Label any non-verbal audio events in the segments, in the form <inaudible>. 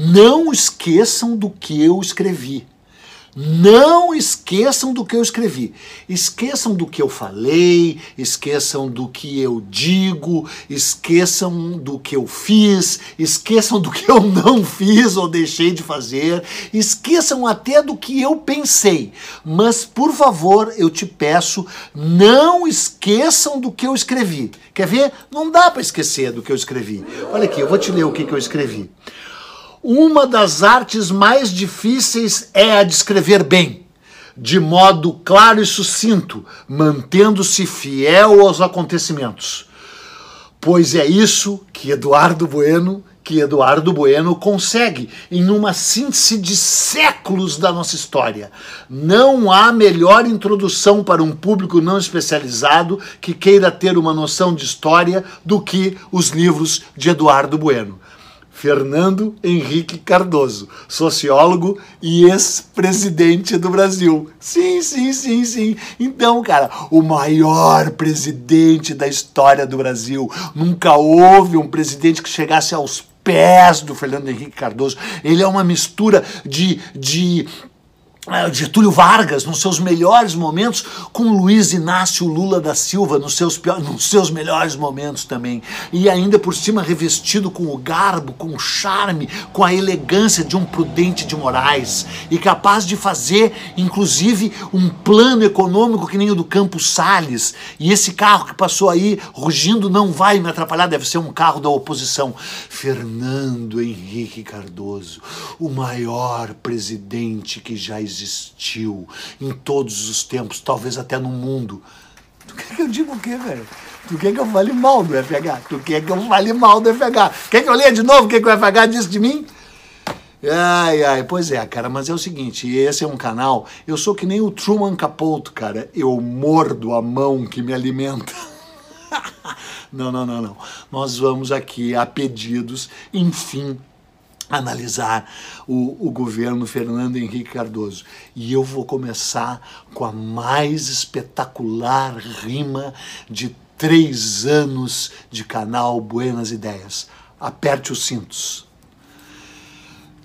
Não esqueçam do que eu escrevi. Não esqueçam do que eu escrevi. Esqueçam do que eu falei, esqueçam do que eu digo, esqueçam do que eu fiz, esqueçam do que eu não fiz ou deixei de fazer, esqueçam até do que eu pensei. Mas, por favor, eu te peço, não esqueçam do que eu escrevi. Quer ver? Não dá para esquecer do que eu escrevi. Olha aqui, eu vou te ler o que, que eu escrevi. Uma das artes mais difíceis é a de escrever bem, de modo claro e sucinto, mantendo-se fiel aos acontecimentos. Pois é isso que Eduardo Bueno, que Eduardo Bueno consegue em uma síntese de séculos da nossa história. Não há melhor introdução para um público não especializado que queira ter uma noção de história do que os livros de Eduardo Bueno. Fernando Henrique Cardoso, sociólogo e ex-presidente do Brasil. Sim, sim, sim, sim. Então, cara, o maior presidente da história do Brasil. Nunca houve um presidente que chegasse aos pés do Fernando Henrique Cardoso. Ele é uma mistura de, de Getúlio Vargas nos seus melhores momentos, com Luiz Inácio Lula da Silva nos seus, nos seus melhores momentos também. E ainda por cima revestido com o garbo, com o charme, com a elegância de um prudente de Moraes. E capaz de fazer, inclusive, um plano econômico que nem o do Campos Salles. E esse carro que passou aí rugindo não vai me atrapalhar, deve ser um carro da oposição. Fernando Henrique Cardoso, o maior presidente que já existiu existiu em todos os tempos, talvez até no mundo. Tu quer que eu diga o quê, velho? Tu quer que eu fale mal do FH? Tu quer que eu fale mal do FH? Quer que eu leia de novo o que, que o FH disse de mim? Ai, ai, pois é, cara, mas é o seguinte, esse é um canal, eu sou que nem o Truman Capote, cara, eu mordo a mão que me alimenta. <laughs> não, não, não, não. Nós vamos aqui a pedidos, enfim, analisar o, o, governo Fernando Henrique Cardoso. E eu vou começar com a mais espetacular rima de três anos de canal Buenas Ideias. Aperte os cintos.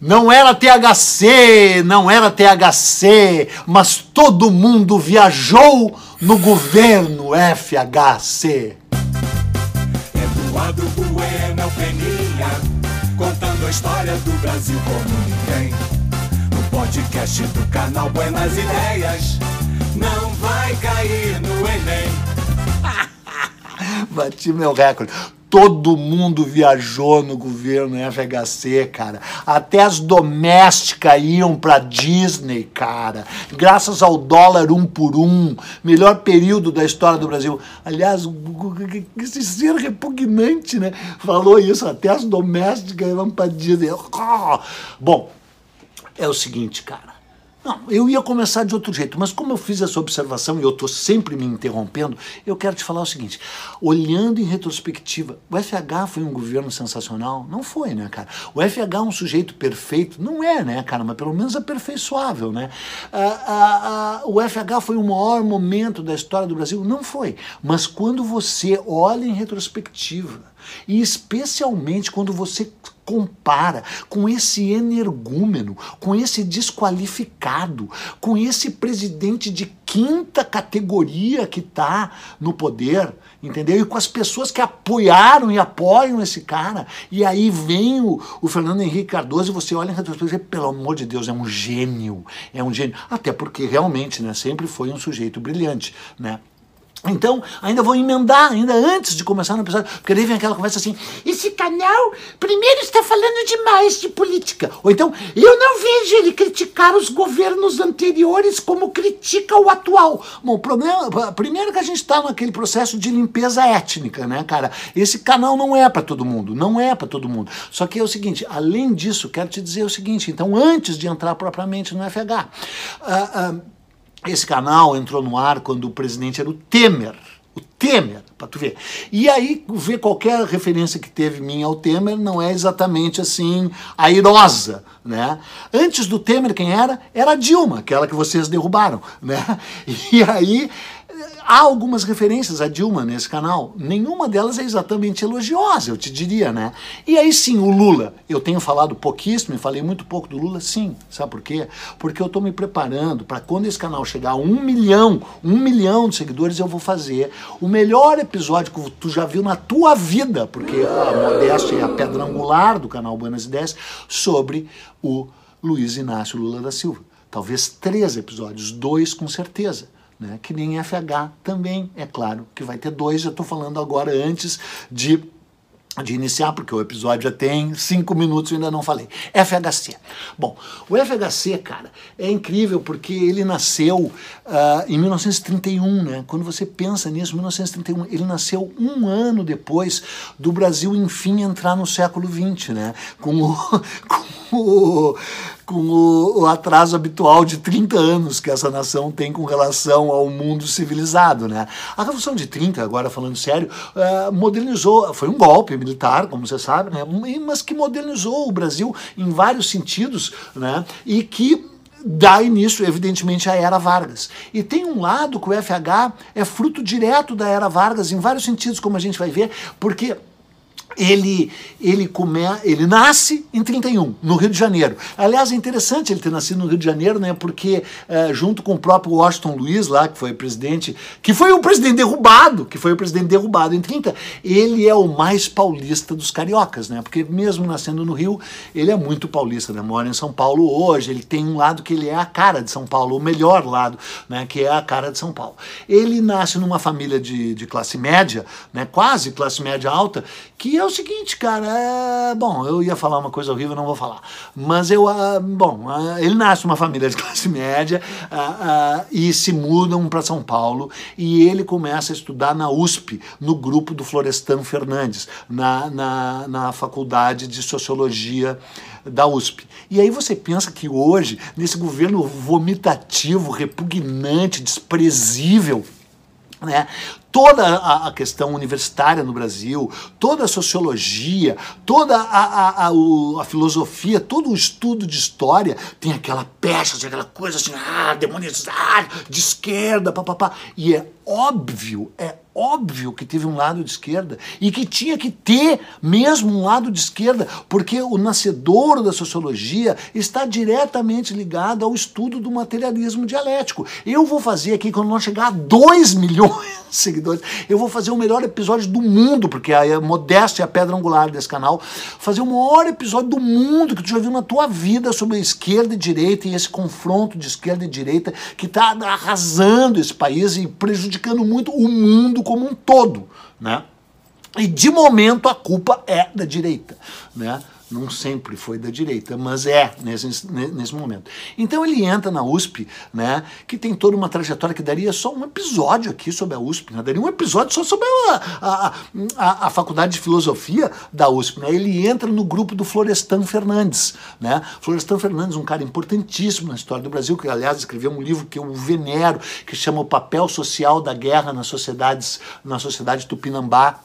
Não era THC, não era THC, mas todo mundo viajou no governo FHC. Bueno é o Peninha contando a história do Brasil como ninguém. No podcast do canal Buenas Ideias, não vai cair no Enem. <laughs> Bati meu recorde todo mundo viajou no governo FHC, cara. Até as domésticas iam pra Disney, cara. Graças ao dólar um por um, melhor período da história do Brasil. Aliás, esse ser repugnante, né? Falou isso, até as domésticas iam pra Disney. Bom, é o seguinte, cara. Não, eu ia começar de outro jeito, mas como eu fiz essa observação e eu estou sempre me interrompendo, eu quero te falar o seguinte: olhando em retrospectiva, o FH foi um governo sensacional? Não foi, né, cara? O FH é um sujeito perfeito? Não é, né, cara? Mas pelo menos aperfeiçoável, né? Ah, ah, ah, o FH foi o maior momento da história do Brasil? Não foi. Mas quando você olha em retrospectiva, e especialmente quando você compara com esse energúmeno, com esse desqualificado, com esse presidente de quinta categoria que está no poder, entendeu? E com as pessoas que apoiaram e apoiam esse cara. E aí vem o, o Fernando Henrique Cardoso e você olha e pelo amor de Deus, é um gênio, é um gênio. Até porque realmente, né, sempre foi um sujeito brilhante, né? Então, ainda vou emendar, ainda antes de começar no episódio, porque daí vem aquela conversa assim: esse canal primeiro está falando demais de política. Ou então, eu não vejo ele criticar os governos anteriores como critica o atual. Bom, o problema, primeiro que a gente está naquele processo de limpeza étnica, né, cara? Esse canal não é para todo mundo, não é para todo mundo. Só que é o seguinte: além disso, quero te dizer o seguinte: então, antes de entrar propriamente no FH, uh, uh, esse canal entrou no ar quando o presidente era o Temer. O Temer, para tu ver. E aí, ver qualquer referência que teve minha ao Temer não é exatamente assim airosa, né? Antes do Temer, quem era? Era a Dilma, aquela que vocês derrubaram, né? <laughs> E aí, há algumas referências a Dilma nesse canal. Nenhuma delas é exatamente elogiosa, eu te diria, né? E aí sim, o Lula. Eu tenho falado pouquíssimo e falei muito pouco do Lula, sim. Sabe por quê? Porque eu estou me preparando para quando esse canal chegar a um milhão, um milhão de seguidores, eu vou fazer o melhor episódio que tu já viu na tua vida, porque a modéstia é a pedra angular do canal Buenas Ideias, sobre o Luiz Inácio Lula da Silva. Talvez três episódios, dois com certeza né? que nem FH também, é claro que vai ter dois. Já estou falando agora antes de de iniciar, porque o episódio já tem cinco minutos e ainda não falei. FHC. Bom, o FHC, cara, é incrível porque ele nasceu uh, em 1931, né? Quando você pensa nisso, 1931, ele nasceu um ano depois do Brasil, enfim, entrar no século XX, né? Com o, <laughs> com o, com o, o, atraso habitual de 30 anos que essa nação tem com relação ao mundo civilizado. Né? A Revolução de 30, agora falando sério, uh, modernizou, foi um golpe militar, como você sabe, né? mas que modernizou o Brasil em vários sentidos né? e que dá início, evidentemente, à Era Vargas. E tem um lado que o FH é fruto direto da Era Vargas, em vários sentidos, como a gente vai ver, porque ele ele come, ele nasce em 31, no Rio de Janeiro. Aliás, é interessante ele ter nascido no Rio de Janeiro, né? Porque é, junto com o próprio Washington Luiz lá, que foi presidente, que foi o presidente derrubado, que foi o presidente derrubado em 30, ele é o mais paulista dos cariocas, né? Porque mesmo nascendo no Rio, ele é muito paulista, né? Mora em São Paulo hoje, ele tem um lado que ele é a cara de São Paulo, o melhor lado, né? Que é a cara de São Paulo. Ele nasce numa família de, de classe média, né? Quase classe média alta, que é o seguinte, cara, é... bom, eu ia falar uma coisa horrível, não vou falar, mas eu, uh, bom, uh, ele nasce numa família de <laughs> classe média uh, e se mudam para São Paulo e ele começa a estudar na USP, no grupo do Florestan Fernandes, na, na, na faculdade de Sociologia da USP. E aí você pensa que hoje, nesse governo vomitativo, repugnante, desprezível, né? Toda a, questão universitária no Brasil, toda a sociologia, toda a, a, a, filosofia, todo o estudo de história tem aquela pecha, aquela coisa assim, ah, demonizar, de esquerda, papapá. E é óbvio, é óbvio que teve um lado de esquerda e que tinha que ter mesmo um lado de esquerda, porque o nascedouro da sociologia está diretamente ligado ao estudo do materialismo dialético. Eu vou fazer aqui, quando nós chegar a 2 milhões seguidores, eu vou fazer o melhor episódio do mundo, porque a modéstia é a pedra angular desse canal, fazer o maior episódio do mundo que tu já viu na tua vida sobre esquerda e direita e esse confronto de esquerda e direita que está arrasando esse país e prejudicando muito o mundo como um todo, né? E de momento a culpa é da direita, né? Não sempre foi da direita, mas é nesse, nesse momento. Então ele entra na USP, né, que tem toda uma trajetória que daria só um episódio aqui sobre a USP, né, daria um episódio só sobre a, a, a, a faculdade de filosofia da USP. Né, ele entra no grupo do Florestan Fernandes. Né, Florestan Fernandes, um cara importantíssimo na história do Brasil, que aliás escreveu um livro que eu venero, que chama O Papel Social da Guerra nas Sociedades, na Sociedade Tupinambá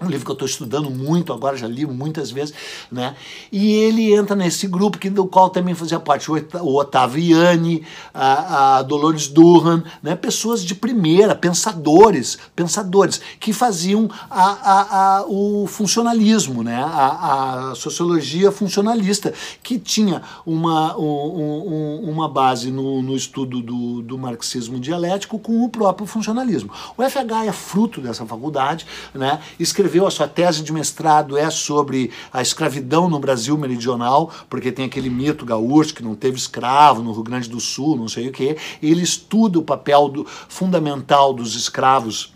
um livro que eu estou estudando muito agora, já li muitas vezes, né? E ele entra nesse grupo que, do qual também fazia parte o Otaviani, a, a Dolores Durhan, né? Pessoas de primeira, pensadores, pensadores, que faziam a, a, a o funcionalismo, né? A, a, sociologia funcionalista, que tinha uma, um, um, uma base no, no estudo do, do marxismo dialético com o próprio funcionalismo. O FH é fruto dessa faculdade, né? Escreveu escreveu a sua tese de mestrado é sobre a escravidão no Brasil meridional, porque tem aquele mito gaúcho que não teve escravo no Rio Grande do Sul, não sei o que. Ele estuda o papel do, fundamental dos escravos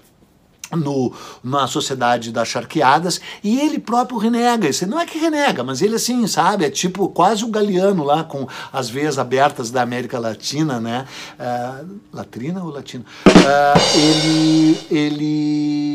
no, na sociedade das charqueadas e ele próprio renega. Isso não é que renega, mas ele assim, sabe, é tipo quase o galeano lá com as veias abertas da América Latina, né? Uh, latrina ou latina? Uh, ele, ele,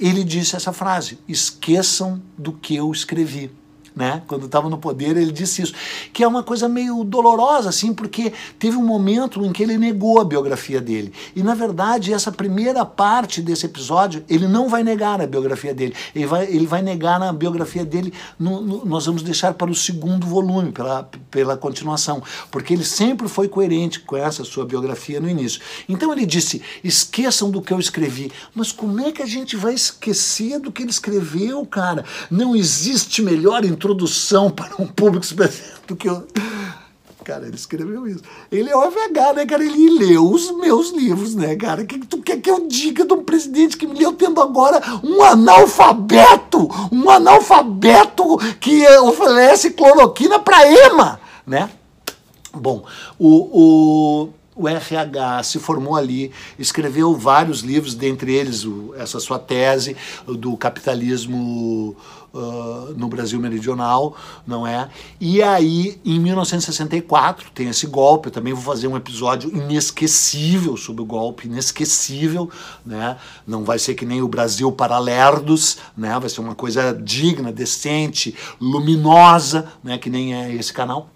ele disse essa frase: esqueçam do que eu escrevi. Né? Quando estava no poder, ele disse isso. Que é uma coisa meio dolorosa, assim, porque teve um momento em que ele negou a biografia dele. E, na verdade, essa primeira parte desse episódio, ele não vai negar a biografia dele. Ele vai, ele vai negar na biografia dele, no, no, nós vamos deixar para o segundo volume, pela, pela continuação. Porque ele sempre foi coerente com essa sua biografia no início. Então ele disse: esqueçam do que eu escrevi. Mas como é que a gente vai esquecer do que ele escreveu, cara? Não existe melhor introdução <laughs> para um público do que eu. Cara, ele escreveu isso. Ele é o FH, né, cara? Ele leu os meus livros, né, cara? O que tu quer que eu diga de um presidente que me leu tendo agora um analfabeto? Um analfabeto que oferece cloroquina para EMA, né? Bom, o, o o FH se formou ali, escreveu vários livros, dentre eles o, essa sua tese do capitalismo uh, no Brasil meridional, não é? E aí, em 1964, tem esse golpe, eu também vou fazer um episódio inesquecível sobre o golpe, inesquecível, né? Não vai ser que nem o Brasil para lerdos, né? Vai ser uma coisa digna, decente, luminosa, né? Que nem é esse canal.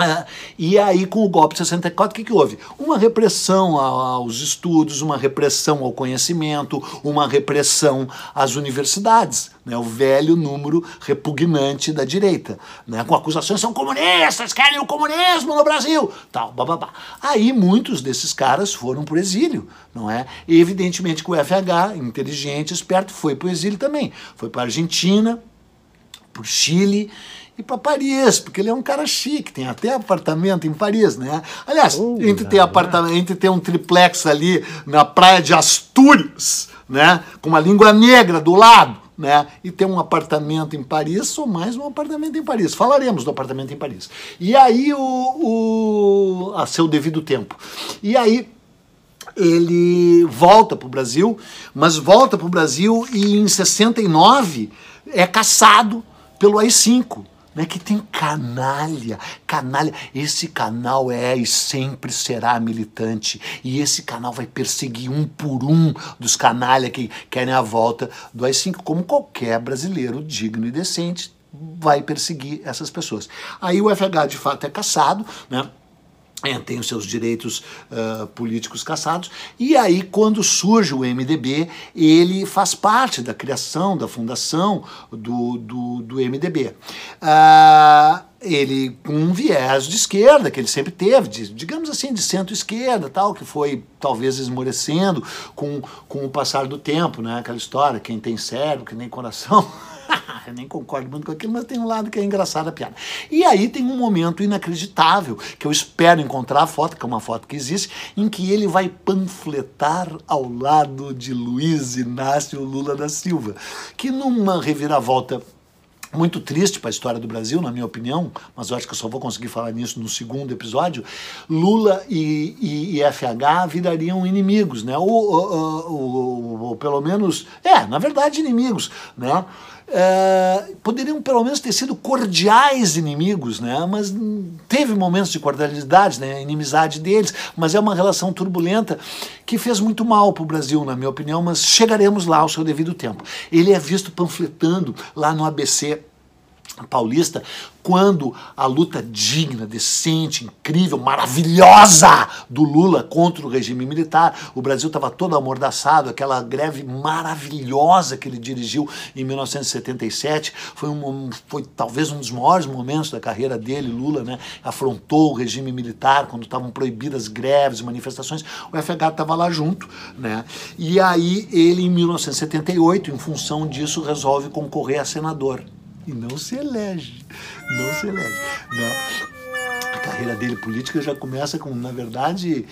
É, e aí, com o golpe de 64, o que, que houve? Uma repressão aos estudos, uma repressão ao conhecimento, uma repressão às universidades. Né? O velho número repugnante da direita. Né? Com acusações, são comunistas, querem o comunismo no Brasil. Tal, bababá. Aí muitos desses caras foram para o exílio. não é? E evidentemente que o FH, inteligente, esperto, foi para o exílio também. Foi para a Argentina, para o Chile e para Paris, porque ele é um cara chique, tem até apartamento em Paris, né? Aliás, uh, entre ter apartamento, entre ter um triplex ali na praia de Astúrias, né, com uma língua negra do lado, né, e ter um apartamento em Paris, ou mais um apartamento em Paris. Falaremos do apartamento em Paris. E aí o, o a seu devido tempo. E aí ele volta para o Brasil, mas volta para o Brasil e em 69 é caçado pelo AI-5 né, que tem canalha, canalha. Esse canal é e sempre será militante. E esse canal vai perseguir um por um dos canalha que querem a volta do AI-5, como qualquer brasileiro digno e decente vai perseguir essas pessoas. Aí o FH de fato é caçado, né? É, tem os seus direitos uh, políticos caçados, e aí, quando surge o MDB, ele faz parte da criação, da fundação do, do, do MDB. Uh, ah, ele com um viés de esquerda que ele sempre teve, de, digamos assim, de centro-esquerda, tal, que foi talvez esmorecendo com, com o passar do tempo, né? Aquela história, quem tem cérebro, que nem coração. <laughs> <laughs> eu nem concordo muito com aquilo, mas tem um lado que é engraçado a piada. E aí tem um momento inacreditável, que eu espero encontrar a foto, que é uma foto que existe, em que ele vai panfletar ao lado de Luiz Inácio Lula da Silva, que numa reviravolta muito triste para a história do Brasil, na minha opinião, mas eu acho que eu só vou conseguir falar nisso no segundo episódio. Lula e, e, e FH virariam inimigos, né? Ou, ou, ou, ou, pelo menos, é, na verdade, inimigos, né? É, poderiam pelo menos ter sido cordiais inimigos, né? mas teve momentos de cordialidade, né? inimizade deles, mas é uma relação turbulenta que fez muito mal para o Brasil, na minha opinião, mas chegaremos lá ao seu devido tempo. Ele é visto panfletando lá no ABC paulista quando a luta digna, decente, incrível, maravilhosa do Lula contra o regime militar, o Brasil estava todo amordaçado, aquela greve maravilhosa que ele dirigiu em 1977, foi, um, foi talvez um dos maiores momentos da carreira dele, Lula, né? afrontou o regime militar quando estavam proibidas greves, manifestações, o FH estava lá junto, né? e aí ele em 1978, em função disso, resolve concorrer a senador e não se elege. Não se elege. Não. A carreira dele política já começa com, na verdade,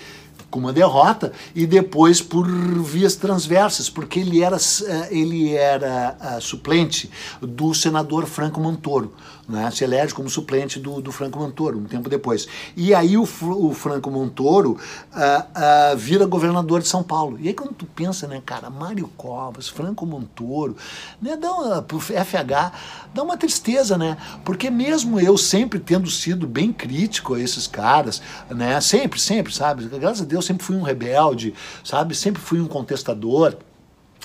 com uma derrota e depois por vias transversas, porque ele era, eh, ele era uh, suplente do senador Franco Montoro né, se elege como suplente do, do Franco Montoro, um tempo depois. E aí o, o Franco Montoro uh, uh, vira governador de São Paulo. E aí quando tu pensa, né, cara, Mário Covas, Franco Montoro, né, dá uma, pro FH, dá uma tristeza, né? Porque mesmo eu sempre tendo sido bem crítico a esses caras, né, sempre, sempre, sabe? Graças a Deus sempre fui um rebelde, sabe? Sempre fui um contestador,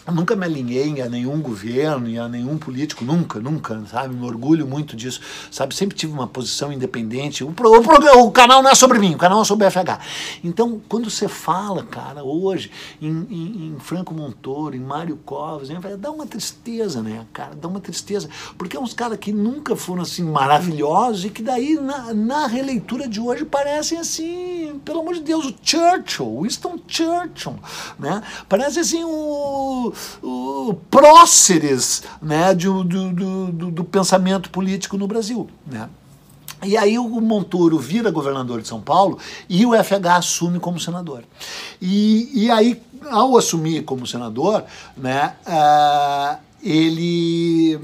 nunca me alinhei a nenhum governo e a nenhum político, nunca, nunca, sabe? Me orgulho muito disso, sabe? Sempre tive uma posição independente. O, pro, o, o canal não é sobre mim, o canal é sobre o FH. Então, quando você fala, cara, hoje, em, em, em Franco Montoro, em Mário Covas, dá uma tristeza, né, cara? Dá uma tristeza. Porque é uns caras que nunca foram, assim, maravilhosos e que daí, na, na releitura de hoje, parecem, assim, pelo amor de Deus, o Churchill, Winston Churchill, né? Parece, assim, o próceres né, do, do, do, do, pensamento político no Brasil. Né? E aí o Montoro vira governador de São Paulo e o FH assume como senador. E, e aí, ao assumir como senador, né, uh, ele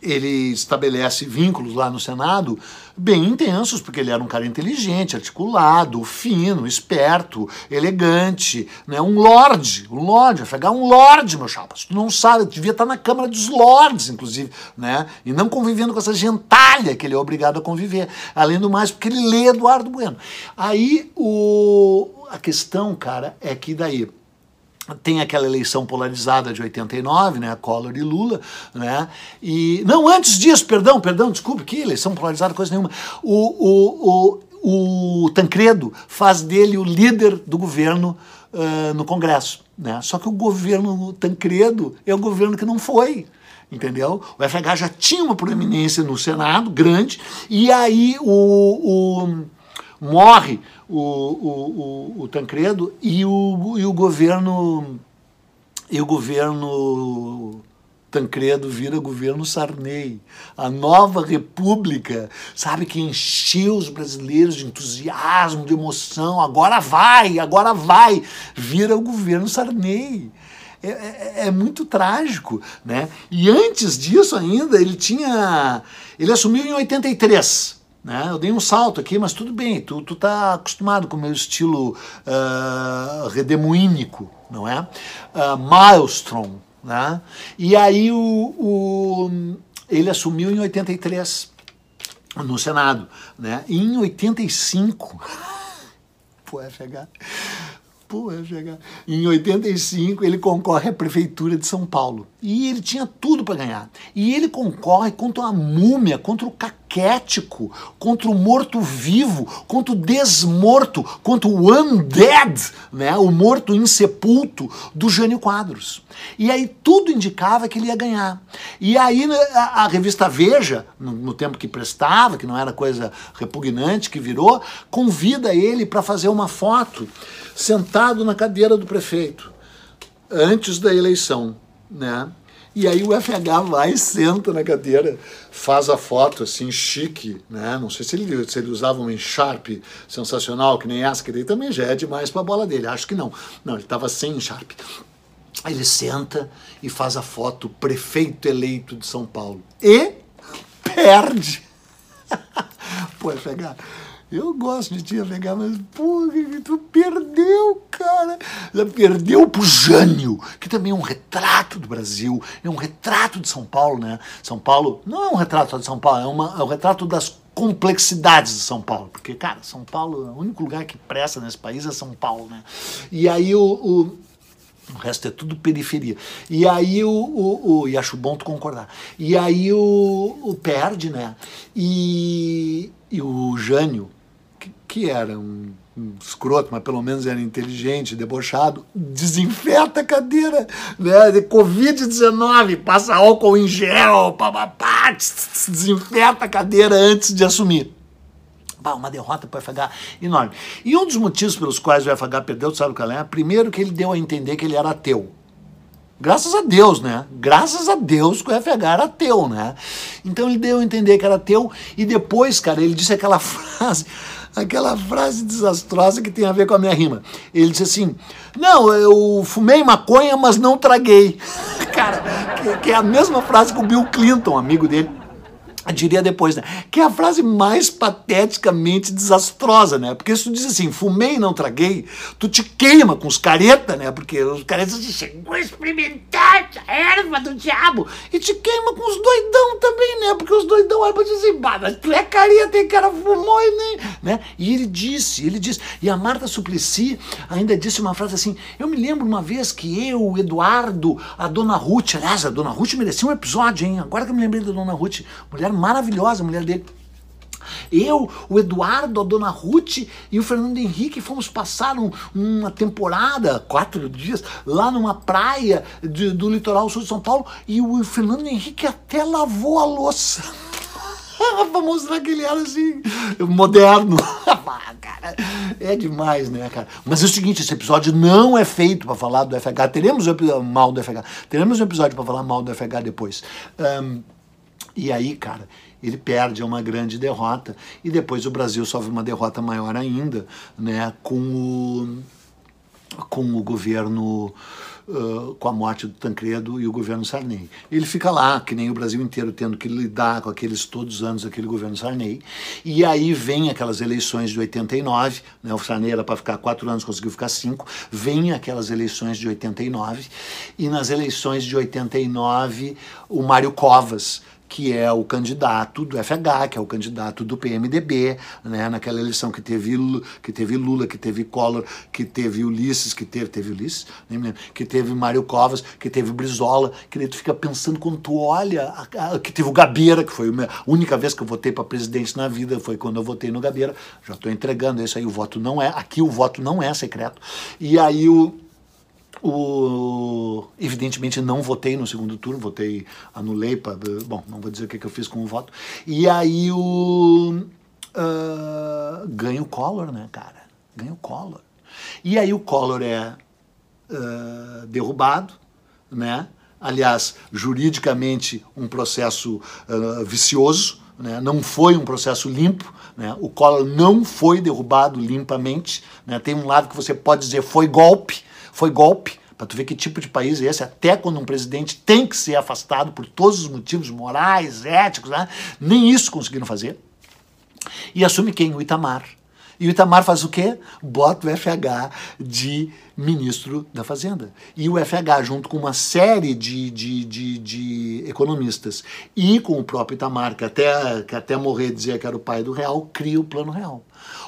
ele estabelece vínculos lá no Senado bem intensos, porque ele era um cara inteligente, articulado, fino, esperto, elegante, né? um lorde, um lorde, FH um lorde, meu chapa. tu não sabe, devia estar na Câmara dos Lordes, inclusive, né? E não convivendo com essa gentalha que ele é obrigado a conviver. Além do mais, porque ele lê Eduardo Bueno. Aí o... a questão, cara, é que daí tem aquela eleição polarizada de 89, né, Collor e Lula, né, e, não, antes disso, perdão, perdão, desculpe, que eleição polarizada, coisa nenhuma, o, o, o, o Tancredo faz dele o líder do governo uh, no Congresso, né, só que o governo Tancredo é o governo que não foi, entendeu? O FH já tinha uma proeminência no Senado, grande, e aí o, o morre o, o, o, o Tancredo e o, e o governo e o governo Tancredo vira governo Sarney, a nova república, sabe, que encheu os brasileiros de entusiasmo, de emoção, agora vai, agora vai, vira o governo Sarney. É, é, é, muito trágico, né? E antes disso ainda, ele tinha, ele assumiu em 83, né? Eu dei um salto aqui, mas tudo bem, tu, tu tá acostumado com o meu estilo uh, redemoínico, não é? Uh, Maelstrom, né? E aí o, o, ele assumiu em 83 no Senado, né? E em 85, <laughs> pô, FH, Pô, FH. Em 85 ele concorre à prefeitura de São Paulo. E ele tinha tudo para ganhar. E ele concorre contra a múmia, contra o caquético, contra o morto-vivo, contra o desmorto, contra o undead, né? o morto insepulto do Jânio Quadros. E aí tudo indicava que ele ia ganhar. E aí né, a, a revista Veja, no, no, tempo que prestava, que não era coisa repugnante que virou, convida ele para fazer uma foto sentado na cadeira do prefeito, antes da eleição, né? E aí o FH vai, senta na cadeira, faz a foto assim, chique, né? Não sei se ele, se ele usava um Sharp sensacional, que nem essa, que daí também já é demais para a bola dele. Acho que não. Não, ele estava sem Sharp. Ele senta e faz a foto prefeito eleito de São Paulo. E perde. <laughs> Pô, FH, eu gosto de te pegar, mas pô, tu perdeu, cara. Perdeu pro Jânio, que também é um retrato do Brasil, é um retrato de São Paulo, né? Só Paulo não é um retrato só de São Paulo, é, uma, é um retrato das complexidades de São Paulo. Porque, cara, São Paulo, o único lugar que presta nesse país é São Paulo, né? E aí o, o o resto é tudo periferia. E aí o, o, o. e acho bom tu concordar. E aí o, o perde, né? E, e o Jânio, que era um, um escroto, mas pelo menos era inteligente, debochado, desinfeta a cadeira né, de Covid-19, passa álcool em gel, papapá, desinfeta a cadeira antes de assumir. Bah, uma derrota para o FH enorme. E um dos motivos pelos quais o FH perdeu, sabe qual é? Primeiro que ele deu a entender que ele era ateu. Graças a Deus, né? Graças a Deus que o FH era ateu, né? Então ele deu a entender que era ateu e depois, cara, ele disse aquela <laughs> frase aquela frase desastrosa que tem a ver com a minha rima. Ele disse assim: Não, eu fumei maconha, mas não traguei. <laughs> Cara, que, que, é a mesma frase que o Bill Clinton, amigo dele, diria depois, né? Que é a frase mais pateticamente desastrosa, né? Porque tu diz assim, fumei e não traguei, tu te queima com os careta, né? Porque os caretas dizem, chegou a experimentar a erva do diabo. E te queima com os doidão também, né? Porque os doidão olham pra dizer mas tu é careta, e cara fumou e nem... Né? E ele disse, ele disse, e a Marta Suplicy ainda disse uma frase assim, eu me lembro uma vez que eu, o Eduardo, a Dona Ruth, aliás, a Dona Ruth merecia um episódio, hein? Agora que eu me lembrei da Dona Ruth, mulher maravilhosa, a mulher dele. Eu, o Eduardo, a Dona Ruth e o Fernando Henrique fomos passar um, uma temporada, quatro dias, lá numa praia de, do litoral sul de São Paulo e o Fernando Henrique até lavou a louça. <laughs> pra mostrar que ele era assim, moderno. <laughs> Ah, cara, é demais, né, cara? Mas é o seguinte, esse episódio não é feito para falar do FH. Teremos um mal do FH. Teremos um episódio para falar mal do FH depois. Um, e aí, cara, ele perde, é uma grande derrota. E depois o Brasil sofre uma derrota maior ainda, né, com o, com o governo. Uh, com a morte do Tancredo e o governo Sarney. Ele fica lá, que nem o Brasil inteiro, tendo que lidar com aqueles todos os anos aquele governo Sarney. E aí vem aquelas eleições de 89, né, o Sarney era para ficar quatro anos, conseguiu ficar cinco. Vem aquelas eleições de 89, e nas eleições de 89, o Mário Covas que é o candidato do FH, que é o candidato do PMDB, né, naquela eleição que teve, que teve Lula, que teve Collor, que teve Ulisses, que teve, teve Ulisses, nem me lembro, que teve Mário Covas, que teve Brizola, que daí tu fica pensando quando tu olha, a, a, que teve o Gabeira, que foi a única vez que eu votei para presidente na vida, foi quando eu votei no Gabeira, já estou entregando isso aí, o voto não é, aqui o voto não é secreto, e aí o o, evidentemente não votei no segundo turno, votei, anulei, pra, bom, não vou dizer o que, que eu fiz com o voto. E aí o uh, ganha o Collor, né, cara? Ganha o Collor. E aí o Collor é uh, derrubado, né? Aliás, juridicamente um processo uh, vicioso, né? não foi um processo limpo, né? o Collor não foi derrubado limpamente. Né? Tem um lado que você pode dizer foi golpe, foi golpe, para tu ver que tipo de país é esse, até quando um presidente tem que ser afastado por todos os motivos morais, éticos, né? nem isso conseguiram fazer. E assume quem? O Itamar. E o Itamar faz o quê? Bota o FH de ministro da Fazenda. E o FH, junto com uma série de, de, de, de, economistas e com o próprio Itamar, que até, que até morrer dizia que era o pai do real, cria o Plano Real.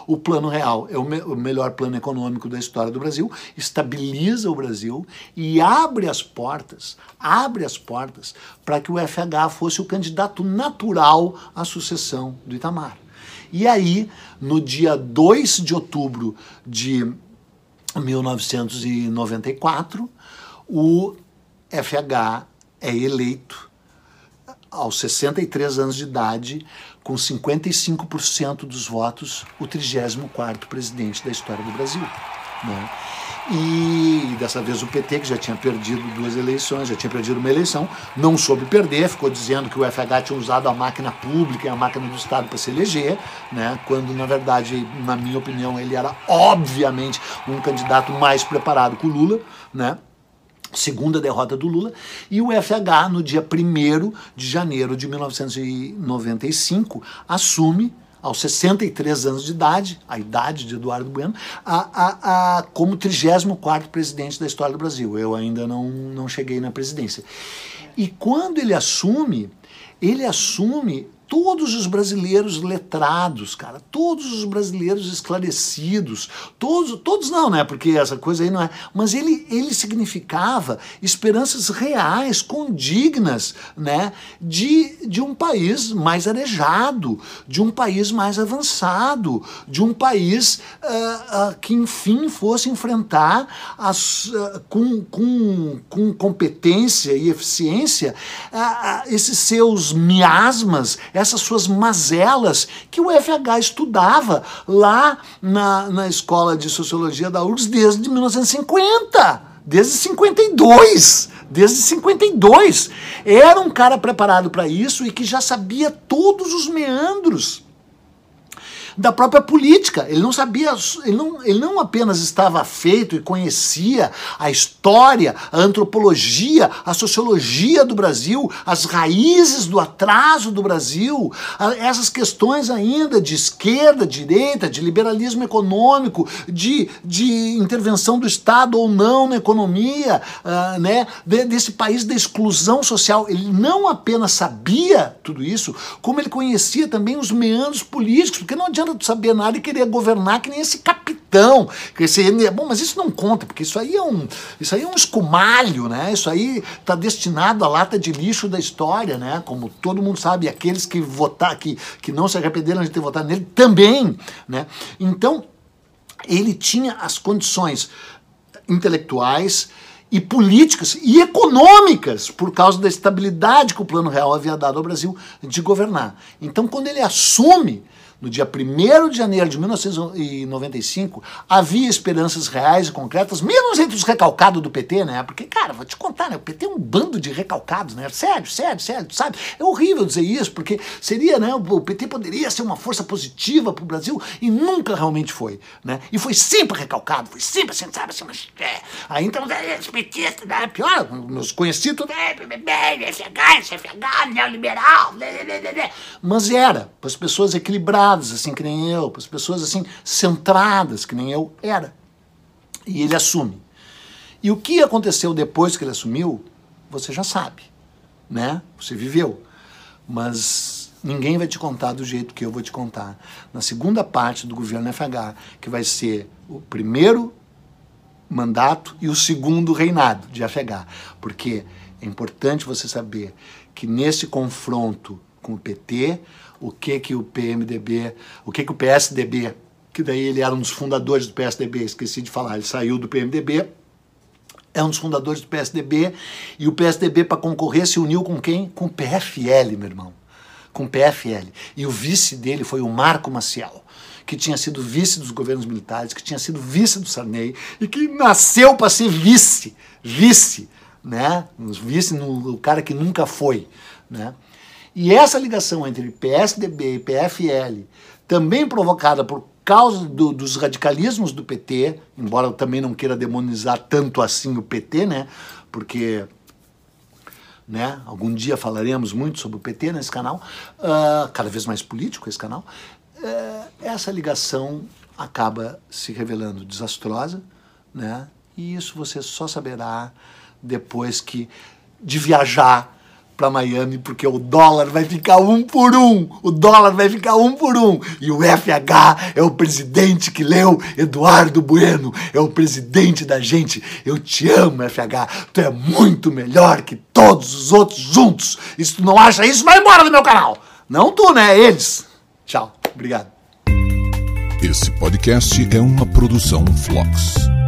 O Plano Real é o, me o melhor plano econômico da história do Brasil, estabiliza o Brasil e abre as portas, abre as portas para que o FH fosse o candidato natural à sucessão do Itamar. E aí, no dia 2 de outubro de 1994, o FH é eleito aos 63 anos de idade, com 55% dos votos, o 34º presidente da história do Brasil. Né? E dessa vez o PT, que já tinha perdido duas eleições, já tinha perdido uma eleição, não soube perder, ficou dizendo que o FH tinha usado a máquina pública e a máquina do Estado para se eleger, né? quando na verdade, na minha opinião, ele era obviamente um candidato mais preparado que o Lula. Né? Segunda derrota do Lula, e o FH, no dia 1 de janeiro de 1995, assume aos 63 anos de idade, a idade de Eduardo Bueno, a, a, a, como 34º presidente da história do Brasil. Eu ainda não, não cheguei na presidência. E quando ele assume, ele assume todos os brasileiros letrados, cara, todos os brasileiros esclarecidos, todos, todos não, né? Porque essa coisa aí não é. Mas ele, ele significava esperanças reais, condignas, né? De, de um país mais arejado, de um país mais avançado, de um país uh, uh, que enfim fosse enfrentar as, uh, com, com, com competência e eficiência esses seus miasmas, essas suas mazelas que o FH estudava lá na, na escola de sociologia da URGS desde 1950, desde 52 desde 52. Era um cara preparado para isso e que já sabia todos os meandros da própria política. Ele não sabia, ele não, ele não apenas estava feito e conhecia a história, a antropologia, a sociologia do Brasil, as raízes do atraso do Brasil, essas questões ainda de esquerda, direita, de liberalismo econômico, de, de intervenção do Estado ou não na economia, uh, né, desse país da exclusão social. Ele não apenas sabia tudo isso, como ele conhecia também os meandros políticos, porque não adianta tu saber nada e querer governar que nem esse capitão. Que esse, bom, mas isso não conta, porque isso aí é um, isso aí é um escumalho, né? Isso aí está destinado à lata de lixo da história, né? Como todo mundo sabe, aqueles que votar, que, que não se arrependeram de ter votado nele também, né? Então, ele tinha as condições intelectuais, e políticas e econômicas por causa da estabilidade que o Plano Real havia dado ao Brasil de governar. Então, quando ele assume no dia 1 de janeiro de 1995, havia esperanças reais e concretas, menos entre os recalcados do PT, né? Porque, cara, vou te contar, né? O PT é um bando de recalcados, né? Sério, sério, sério, sabe? É horrível dizer isso, porque seria, né? O PT poderia ser uma força positiva para o Brasil e nunca realmente foi, né? E foi sempre recalcado, foi sempre assim, sabe? Assim, mas, é. Aí então, os petistas, né? Pior, meus conhecidos, né? FH, FH, neoliberal, né, né, né, mas era, para as pessoas assim que nem eu, para as pessoas assim centradas que nem eu era. E ele assume. E o que aconteceu depois que ele assumiu, você já sabe, né? Você viveu. Mas ninguém vai te contar do jeito que eu vou te contar. Na segunda parte do governo FH, que vai ser o primeiro mandato e o segundo reinado de FH. Porque é importante você saber que nesse confronto com o PT, o que que o PMDB, o que que o PSDB, que daí ele era um dos fundadores do PSDB, esqueci de falar, ele saiu do PMDB, é um dos fundadores do PSDB, e o PSDB para concorrer se uniu com quem? Com o PFL, meu irmão. Com o PFL. E o vice dele foi o Marco Maciel que tinha sido vice dos governos militares, que tinha sido vice do Sarney e que nasceu para ser vice, vice, né? Vice no o cara que nunca foi, né? E essa ligação entre PSDB e PFL, também provocada por causa do, dos radicalismos do PT, embora eu também não queira demonizar tanto assim o PT, né? Porque né? Algum dia falaremos muito sobre o PT nesse canal, uh, cada vez mais político esse canal. Uh, essa ligação acaba se revelando desastrosa, né? E isso você só saberá depois que de viajar para Miami, porque o dólar vai ficar um por um. O dólar vai ficar um por um. E o FH é o presidente que leu Eduardo Bueno. É o presidente da gente. Eu te amo, FH. Tu é muito melhor que todos os outros juntos. E se tu não acha isso, vai embora do meu canal. Não tu, né? Eles. Tchau. Obrigado. Esse podcast é uma produção Flux.